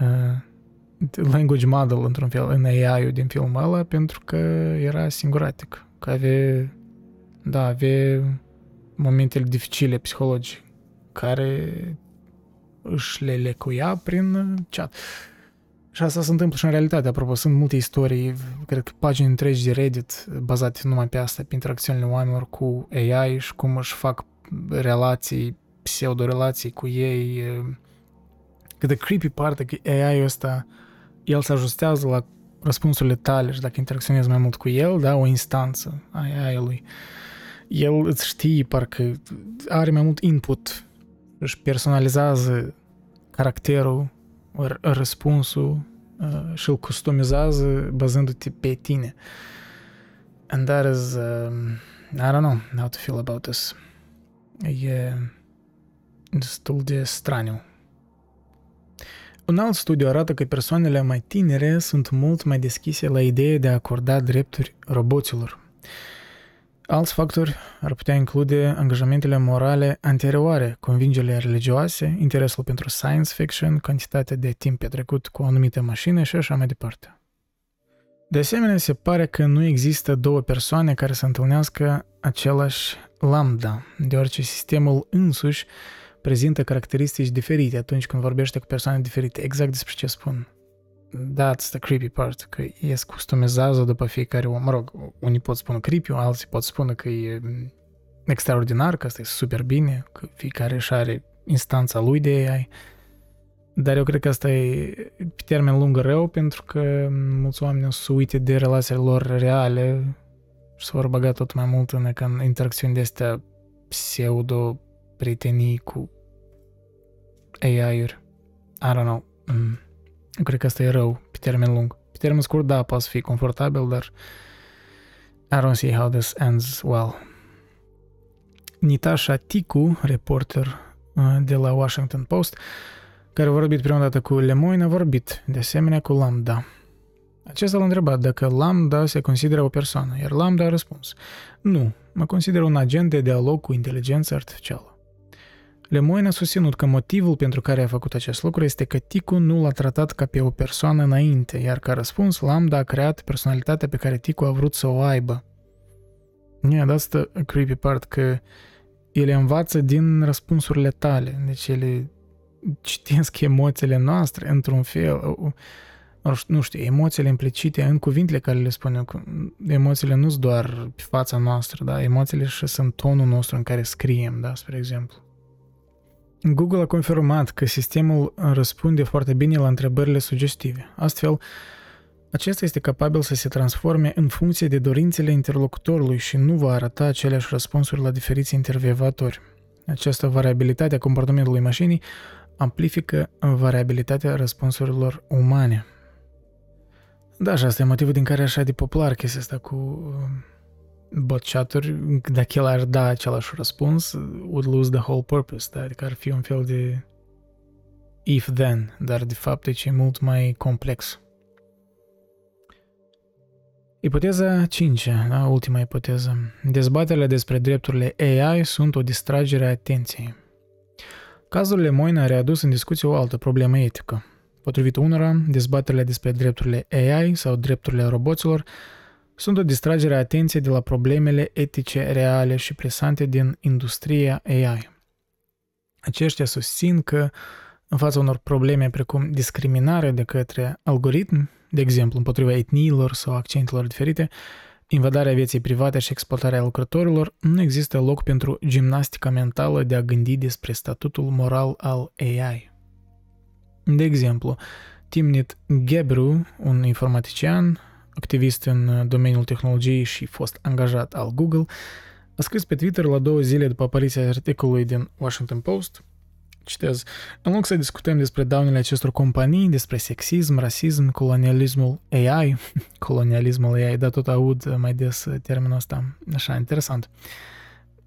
uh, language model, într-un fel, în AI-ul din filmul ăla, pentru că era singuratic, că avea, da, avea momentele dificile psihologice, care își le lecuia prin chat. Și asta se întâmplă și în realitate. Apropo, sunt multe istorii, cred că pagini întregi de Reddit bazate numai pe asta, pe interacțiunile oamenilor cu AI și cum își fac relații, pseudo-relații cu ei. Cât de creepy parte că AI-ul ăsta, el se ajustează la răspunsurile tale și dacă interacționezi mai mult cu el, da, o instanță a AI-ului, el îți știe, parcă are mai mult input, își personalizează caracterul răspunsul uh, și îl customizează bazându-te pe tine. And that is, uh, I don't know how to feel about this. E destul de straniu. Un alt studiu arată că persoanele mai tinere sunt mult mai deschise la ideea de a acorda drepturi roboților. Alți factori ar putea include angajamentele morale anterioare, convingerile religioase, interesul pentru science fiction, cantitatea de timp petrecut cu o anumită mașină și așa mai departe. De asemenea, se pare că nu există două persoane care să întâlnească același lambda, deoarece sistemul însuși prezintă caracteristici diferite atunci când vorbește cu persoane diferite. Exact despre ce spun that's the creepy part, că e customizează după fiecare om. Mă rog, unii pot spune creepy, alții pot spune că e extraordinar, că asta e super bine, că fiecare își are instanța lui de AI. Dar eu cred că asta e pe termen lung rău pentru că mulți oameni o să uite de relațiile lor reale și se vor băga tot mai mult în, în interacțiuni de astea pseudo prietenii cu AI-uri. I don't know. Mm. Cred că asta e rău pe termen lung. Pe termen scurt, da, poate să fie confortabil, dar I don't see how this ends well. Nitasha Tiku, reporter uh, de la Washington Post, care a vorbit prima dată cu Lemoyne, a vorbit de asemenea cu Lambda. Acesta l-a întrebat dacă Lambda se consideră o persoană, iar Lambda a răspuns, nu, mă consider un agent de dialog cu inteligența artificială. Lemoyne a susținut că motivul pentru care a făcut acest lucru este că Ticu nu l-a tratat ca pe o persoană înainte, iar ca răspuns, Lambda a creat personalitatea pe care Ticu a vrut să o aibă. Yeah, that's the creepy part, că ele învață din răspunsurile tale, deci ele citesc emoțiile noastre într-un fel, nu știu, emoțiile implicite în cuvintele care le spunem. Emoțiile nu sunt doar pe fața noastră, da? Emoțiile și sunt tonul nostru în care scriem, da? Spre exemplu. Google a confirmat că sistemul răspunde foarte bine la întrebările sugestive. Astfel, acesta este capabil să se transforme în funcție de dorințele interlocutorului și nu va arăta aceleași răspunsuri la diferiți intervievatori. Această variabilitate a comportamentului mașinii amplifică variabilitatea răspunsurilor umane. Da, și asta e motivul din care așa de popular chestia asta cu bot chat-uri, dacă el ar da același răspuns, would lose the whole purpose, da? adică ar fi un fel de if-then, dar de fapt e mult mai complex. Ipoteza 5, da, ultima ipoteză. Dezbaterile despre drepturile AI sunt o distragere a atenției. Cazul Lemoyne a readus în discuție o altă problemă etică. Potrivit unora, dezbaterile despre drepturile AI sau drepturile roboților sunt o distragere a atenției de la problemele etice reale și presante din industria AI. Aceștia susțin că, în fața unor probleme precum discriminare de către algoritm, de exemplu împotriva etniilor sau accentelor diferite, invadarea vieții private și exploatarea lucrătorilor, nu există loc pentru gimnastica mentală de a gândi despre statutul moral al AI. De exemplu, Timnit Gebru, un informatician, activist în domeniul tehnologiei și fost angajat al Google, a scris pe Twitter la două zile după apariția articolului din Washington Post, citez, în loc să discutăm despre daunele acestor companii, despre sexism, rasism, colonialismul AI, colonialismul AI, dar tot aud mai des termenul ăsta, așa, interesant,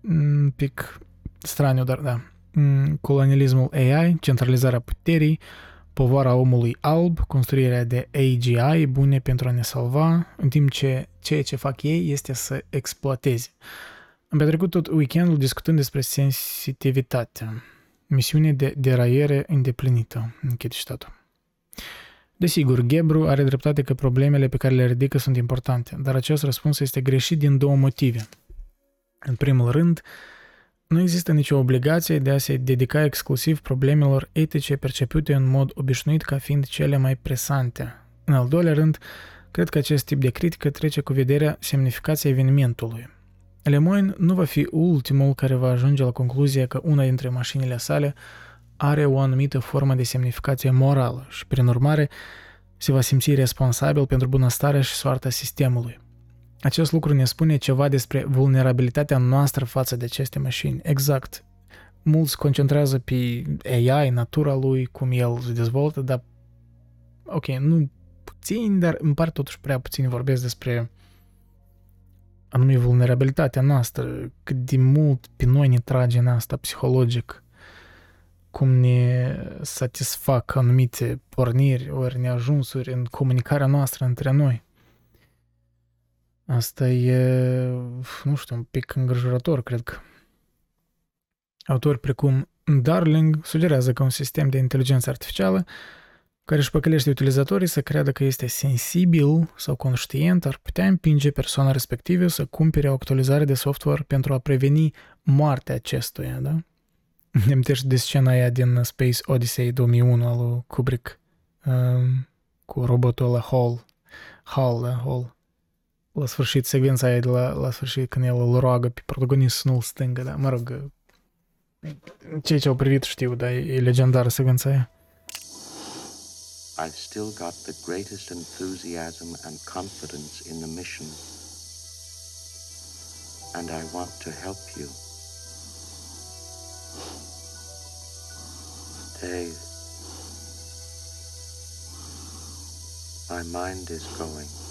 un pic straniu, dar da, colonialismul AI, centralizarea puterii, povara omului alb, construirea de AGI bune pentru a ne salva, în timp ce ceea ce fac ei este să exploateze. Am petrecut tot weekendul discutând despre sensitivitate, misiune de deraiere îndeplinită, închid statul. Desigur, Gebru are dreptate că problemele pe care le ridică sunt importante, dar acest răspuns este greșit din două motive. În primul rând, nu există nicio obligație de a se dedica exclusiv problemelor etice percepute în mod obișnuit ca fiind cele mai presante. În al doilea rând, cred că acest tip de critică trece cu vederea semnificația evenimentului. Lemoyne nu va fi ultimul care va ajunge la concluzia că una dintre mașinile sale are o anumită formă de semnificație morală și, prin urmare, se va simți responsabil pentru bunăstarea și soarta sistemului. Acest lucru ne spune ceva despre vulnerabilitatea noastră față de aceste mașini. Exact. Mulți concentrează pe AI, natura lui, cum el se dezvoltă, dar ok, nu puțin, dar în parte totuși prea puțin vorbesc despre anume vulnerabilitatea noastră, cât de mult pe noi ne trage în asta psihologic, cum ne satisfac anumite porniri ori neajunsuri în comunicarea noastră între noi. Asta e, nu știu, un pic îngrijorător, cred că. Autori precum Darling sugerează că un sistem de inteligență artificială care își păcălește utilizatorii să creadă că este sensibil sau conștient ar putea împinge persoana respectivă să cumpere o actualizare de software pentru a preveni moartea acestuia, da? Ne amintești de scena aia din Space Odyssey 2001 al lui Kubrick um, cu robotul ăla Hall, Hall, da? Hall la sfârșit, secvența aia de la, la sfârșit, când el îl roagă pe nu-l stângă, da, mă rog, cei ce au privit știu, da, e legendară secvența aia. I've still got the greatest enthusiasm and confidence in the mission. And I want to help you. days. My mind is going.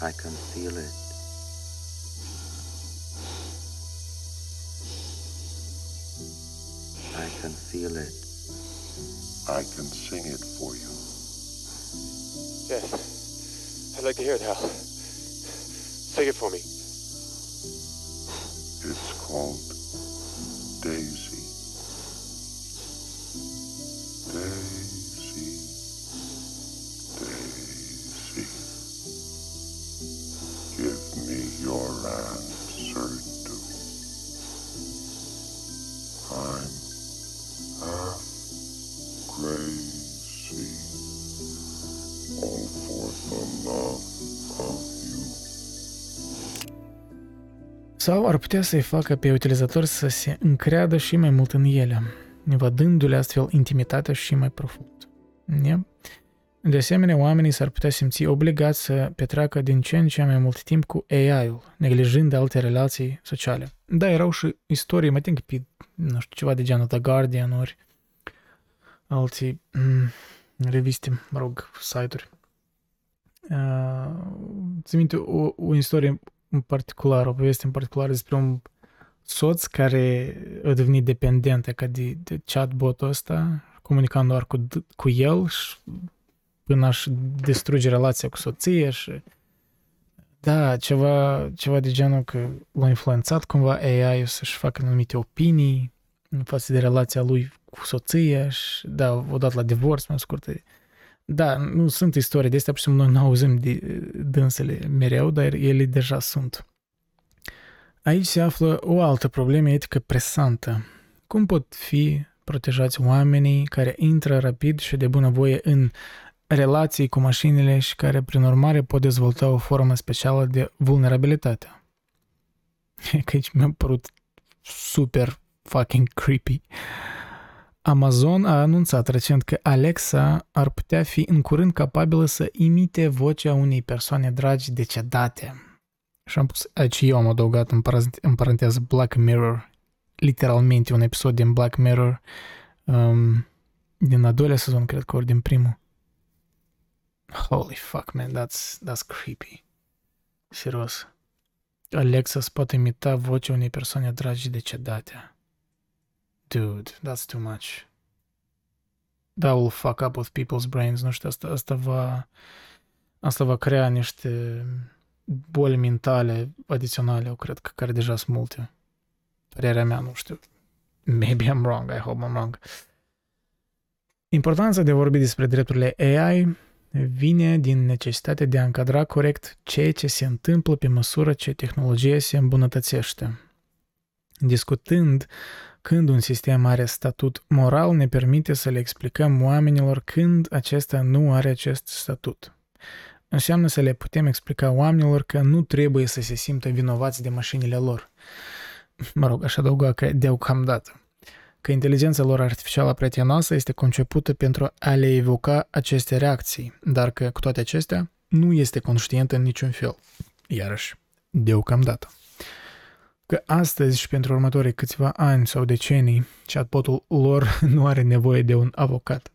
I can feel it. I can feel it. I can sing it for you. Yes. I'd like to hear it, Hal. Sing it for me. It's called Daisy. Sau ar putea să-i facă pe utilizator să se încreadă și mai mult în ele, nevădându-le astfel intimitatea și mai profund. Ne? De asemenea, oamenii s-ar putea simți obligați să petreacă din ce în ce mai mult timp cu AI-ul, neglijând alte relații sociale. Da, erau și istorii, mă think pe, nu știu, ceva de genul The Guardian ori alții mm, reviste, mă rog, site-uri. Uh, țin minte o, o istorie în particular, o poveste în particular despre un soț care a devenit dependent ca de, de chatbot-ul ăsta, comunicând doar cu, cu el și până aș distruge relația cu soția și da, ceva, ceva de genul că l-a influențat cumva AI-ul să-și facă anumite opinii în față de relația lui cu soția și da, odată la divorț, mai scurt. Da, nu sunt istorii de astea, pur și simplu noi nu auzim de dânsele mereu, dar ele deja sunt. Aici se află o altă problemă etică presantă. Cum pot fi protejați oamenii care intră rapid și de bunăvoie în relații cu mașinile și care, prin urmare, pot dezvolta o formă specială de vulnerabilitate? Că aici mi-a părut super fucking creepy. Amazon a anunțat recent că Alexa ar putea fi în curând capabilă să imite vocea unei persoane dragi decedate. Și am pus, aici eu am adăugat în, paraz- în paranteză Black Mirror, literalmente un episod din Black Mirror, um, din a doilea sezon, cred că ori din primul. Holy fuck, man, that's, that's creepy. Serios. Alexa îți poate imita vocea unei persoane dragi decedate. Dude, that's too much. That will fuck up with people's brains. Nu știu, asta, asta va... Asta va crea niște boli mentale adiționale, eu cred că care deja sunt multe. Părerea mea, nu știu. Maybe I'm wrong, I hope I'm wrong. Importanța de a vorbi despre drepturile AI vine din necesitatea de a încadra corect ceea ce se întâmplă pe măsură ce tehnologia se îmbunătățește. Discutând când un sistem are statut moral, ne permite să le explicăm oamenilor când acesta nu are acest statut. Înseamnă să le putem explica oamenilor că nu trebuie să se simtă vinovați de mașinile lor. Mă rog, aș adăuga că deocamdată că inteligența lor artificială prietenoasă este concepută pentru a le evoca aceste reacții, dar că, cu toate acestea, nu este conștientă în niciun fel. Iarăși, deocamdată. Că astăzi și pentru următorii câțiva ani sau decenii, chatbotul lor nu are nevoie de un avocat.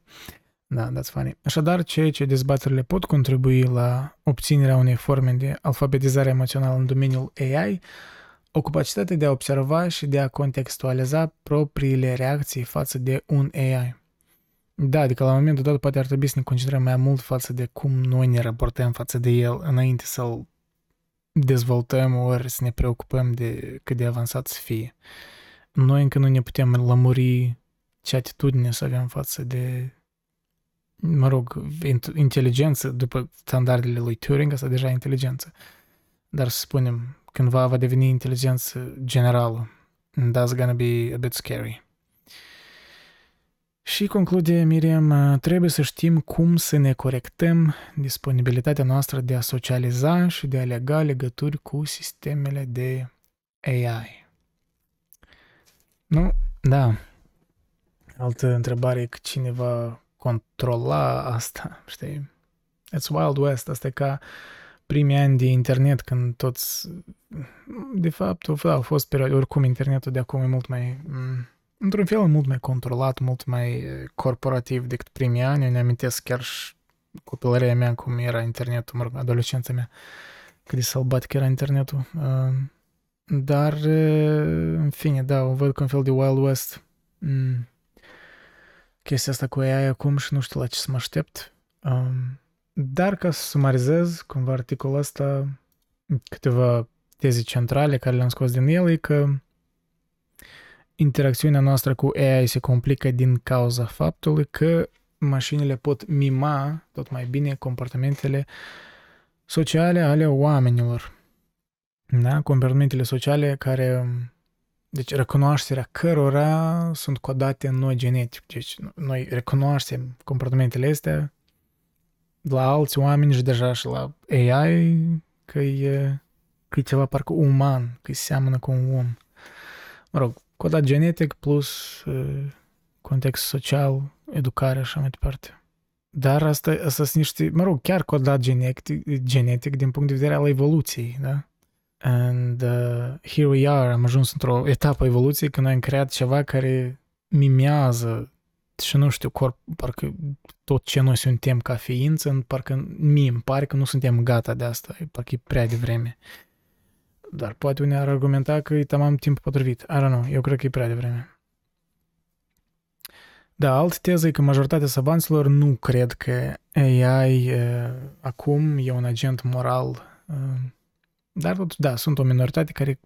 Da, that's funny. Așadar, ceea ce dezbaterile pot contribui la obținerea unei forme de alfabetizare emoțională în domeniul AI, o capacitate de a observa și de a contextualiza propriile reacții față de un AI. Da, adică la momentul dat poate ar trebui să ne concentrăm mai mult față de cum noi ne raportăm față de el înainte să-l dezvoltăm ori să ne preocupăm de cât de avansat să fie. Noi încă nu ne putem lămuri ce atitudine să avem față de mă rog, inteligență, după standardele lui Turing, asta deja e inteligență. Dar să spunem, cândva va deveni inteligență generală. That's gonna be a bit scary. Și conclude Miriam, trebuie să știm cum să ne corectăm disponibilitatea noastră de a socializa și de a lega legături cu sistemele de AI. Nu? Da. Altă întrebare e că cine va controla asta, știi? It's Wild West, asta e ca primii ani de internet, când toți... De fapt, da, au fost perioade, oricum internetul de acum e mult mai... m, Într-un fel mult mai controlat, mult mai eh, corporativ decât primii ani. Eu ne amintesc chiar și copilăria mea cum era internetul, mă rog, adolescența mea, cât de sălbatic era internetul. Uh, Dar, eh, în fine, da, o văd ca un fel de Wild West. Mm. Chestia asta cu AI acum și nu știu la ce să mă aștept. Um, Dar ca să sumarizez cumva articolul ăsta, câteva teze centrale care le-am scos din el e că interacțiunea noastră cu AI se complică din cauza faptului că mașinile pot mima tot mai bine comportamentele sociale ale oamenilor. Da? Comportamentele sociale care deci recunoașterea cărora sunt codate în noi genetic. Deci noi recunoaștem comportamentele astea la alți oameni și deja și la AI că e, că e ceva parcă uman, că seamănă cu un om. Mă rog, codat genetic plus uh, context social, educare și așa mai departe. Dar asta, asta sunt niște, mă rog, chiar codat genetic, genetic din punct de vedere al evoluției, da? And uh, here we are, am ajuns într-o etapă a evoluției când noi am creat ceva care mimează și nu știu, corp, parcă tot ce noi suntem ca ființă, parcă mie îmi pare că nu suntem gata de asta, parcă e prea devreme. Dar poate unii ar argumenta că e tamam timpul potrivit. I don't know, eu cred că e prea devreme. Da, altă teză e că majoritatea savanților nu cred că AI uh, acum e un agent moral, uh, dar totuși, da, sunt o minoritate care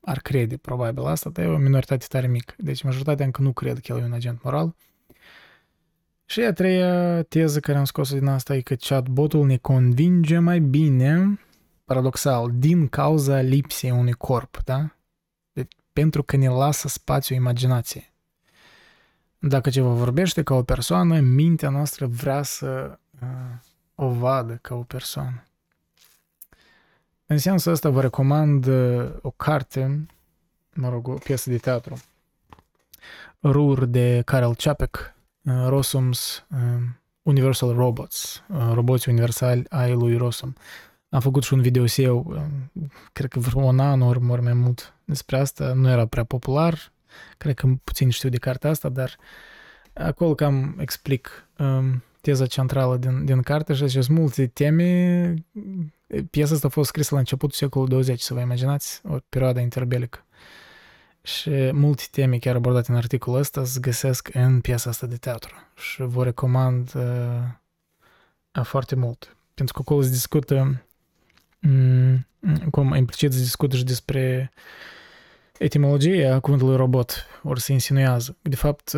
ar crede probabil asta, dar e o minoritate tare mică. Deci majoritatea încă nu cred că el e un agent moral. Și a treia teză care am scos din asta e că chatbotul ne convinge mai bine, paradoxal, din cauza lipsei unui corp, da? Deci, pentru că ne lasă spațiu imaginației. Dacă ceva vorbește ca o persoană, mintea noastră vrea să uh, o vadă ca o persoană. În sensul ăsta vă recomand uh, o carte, mă rog, o piesă de teatru, Rur de Karel Čapek, uh, Rosums uh, Universal Robots, uh, roboții universali ai lui Rosum. Am făcut și un video eu, uh, cred că vreo un an ori, ori mai mult despre asta, nu era prea popular, cred că puțin știu de cartea asta, dar acolo cam explic um, teza centrală din, din carte și sunt multe teme. Piesa asta a fost scrisă la începutul secolului 20, să vă imaginați, o perioadă interbelică. Și multe teme chiar abordate în articolul ăsta se găsesc în piesa asta de teatru și vă recomand uh, foarte mult. Pentru că acolo se discută, um, cum implicit se discută și despre etimologia cuvântului robot, ori se insinuează. De fapt,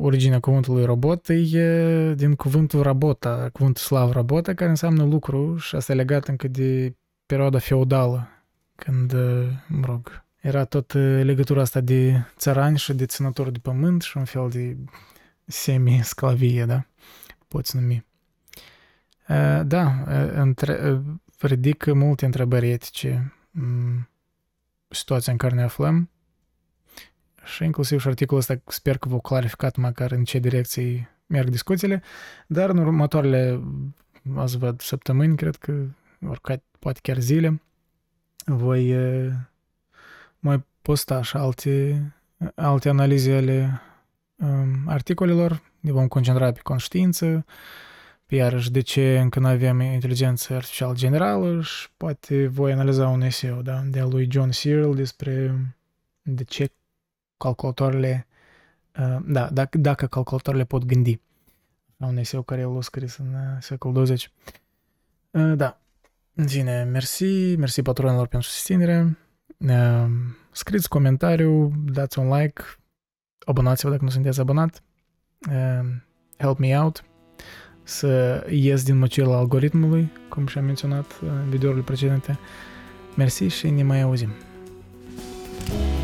originea cuvântului robot e din cuvântul rabota, cuvântul slav rabota, care înseamnă lucru și asta e legat încă de perioada feudală, când, mă rog, era tot legătura asta de țărani și de ținători de pământ și un fel de semi-sclavie, da? Poți numi. Da, între, ridică multe întrebări etice situația în care ne aflăm. Și inclusiv și articolul ăsta sper că v-au clarificat măcar în ce direcții merg discuțiile, dar în următoarele, azi văd, săptămâni, cred că, oricât, poate chiar zile, voi mai posta și alte, alte analize ale um, articolelor, ne vom concentra pe conștiință, pe iarăși de ce încă nu avem inteligență artificială generală și poate voi analiza un eseu da, de a lui John Searle despre de ce calculatoarele, uh, da, dacă, dacă calculatoarele pot gândi. Un eseu care el a scris în uh, secolul 20. Uh, da, în fine, mersi, mersi patronilor pentru susținere. Scriți comentariu, dați un like, abonați-vă dacă nu sunteți abonat. Help me out să ies din măcila algoritmului, cum și-am menționat în videourile precedente. Mersi și ne mai auzim! thank you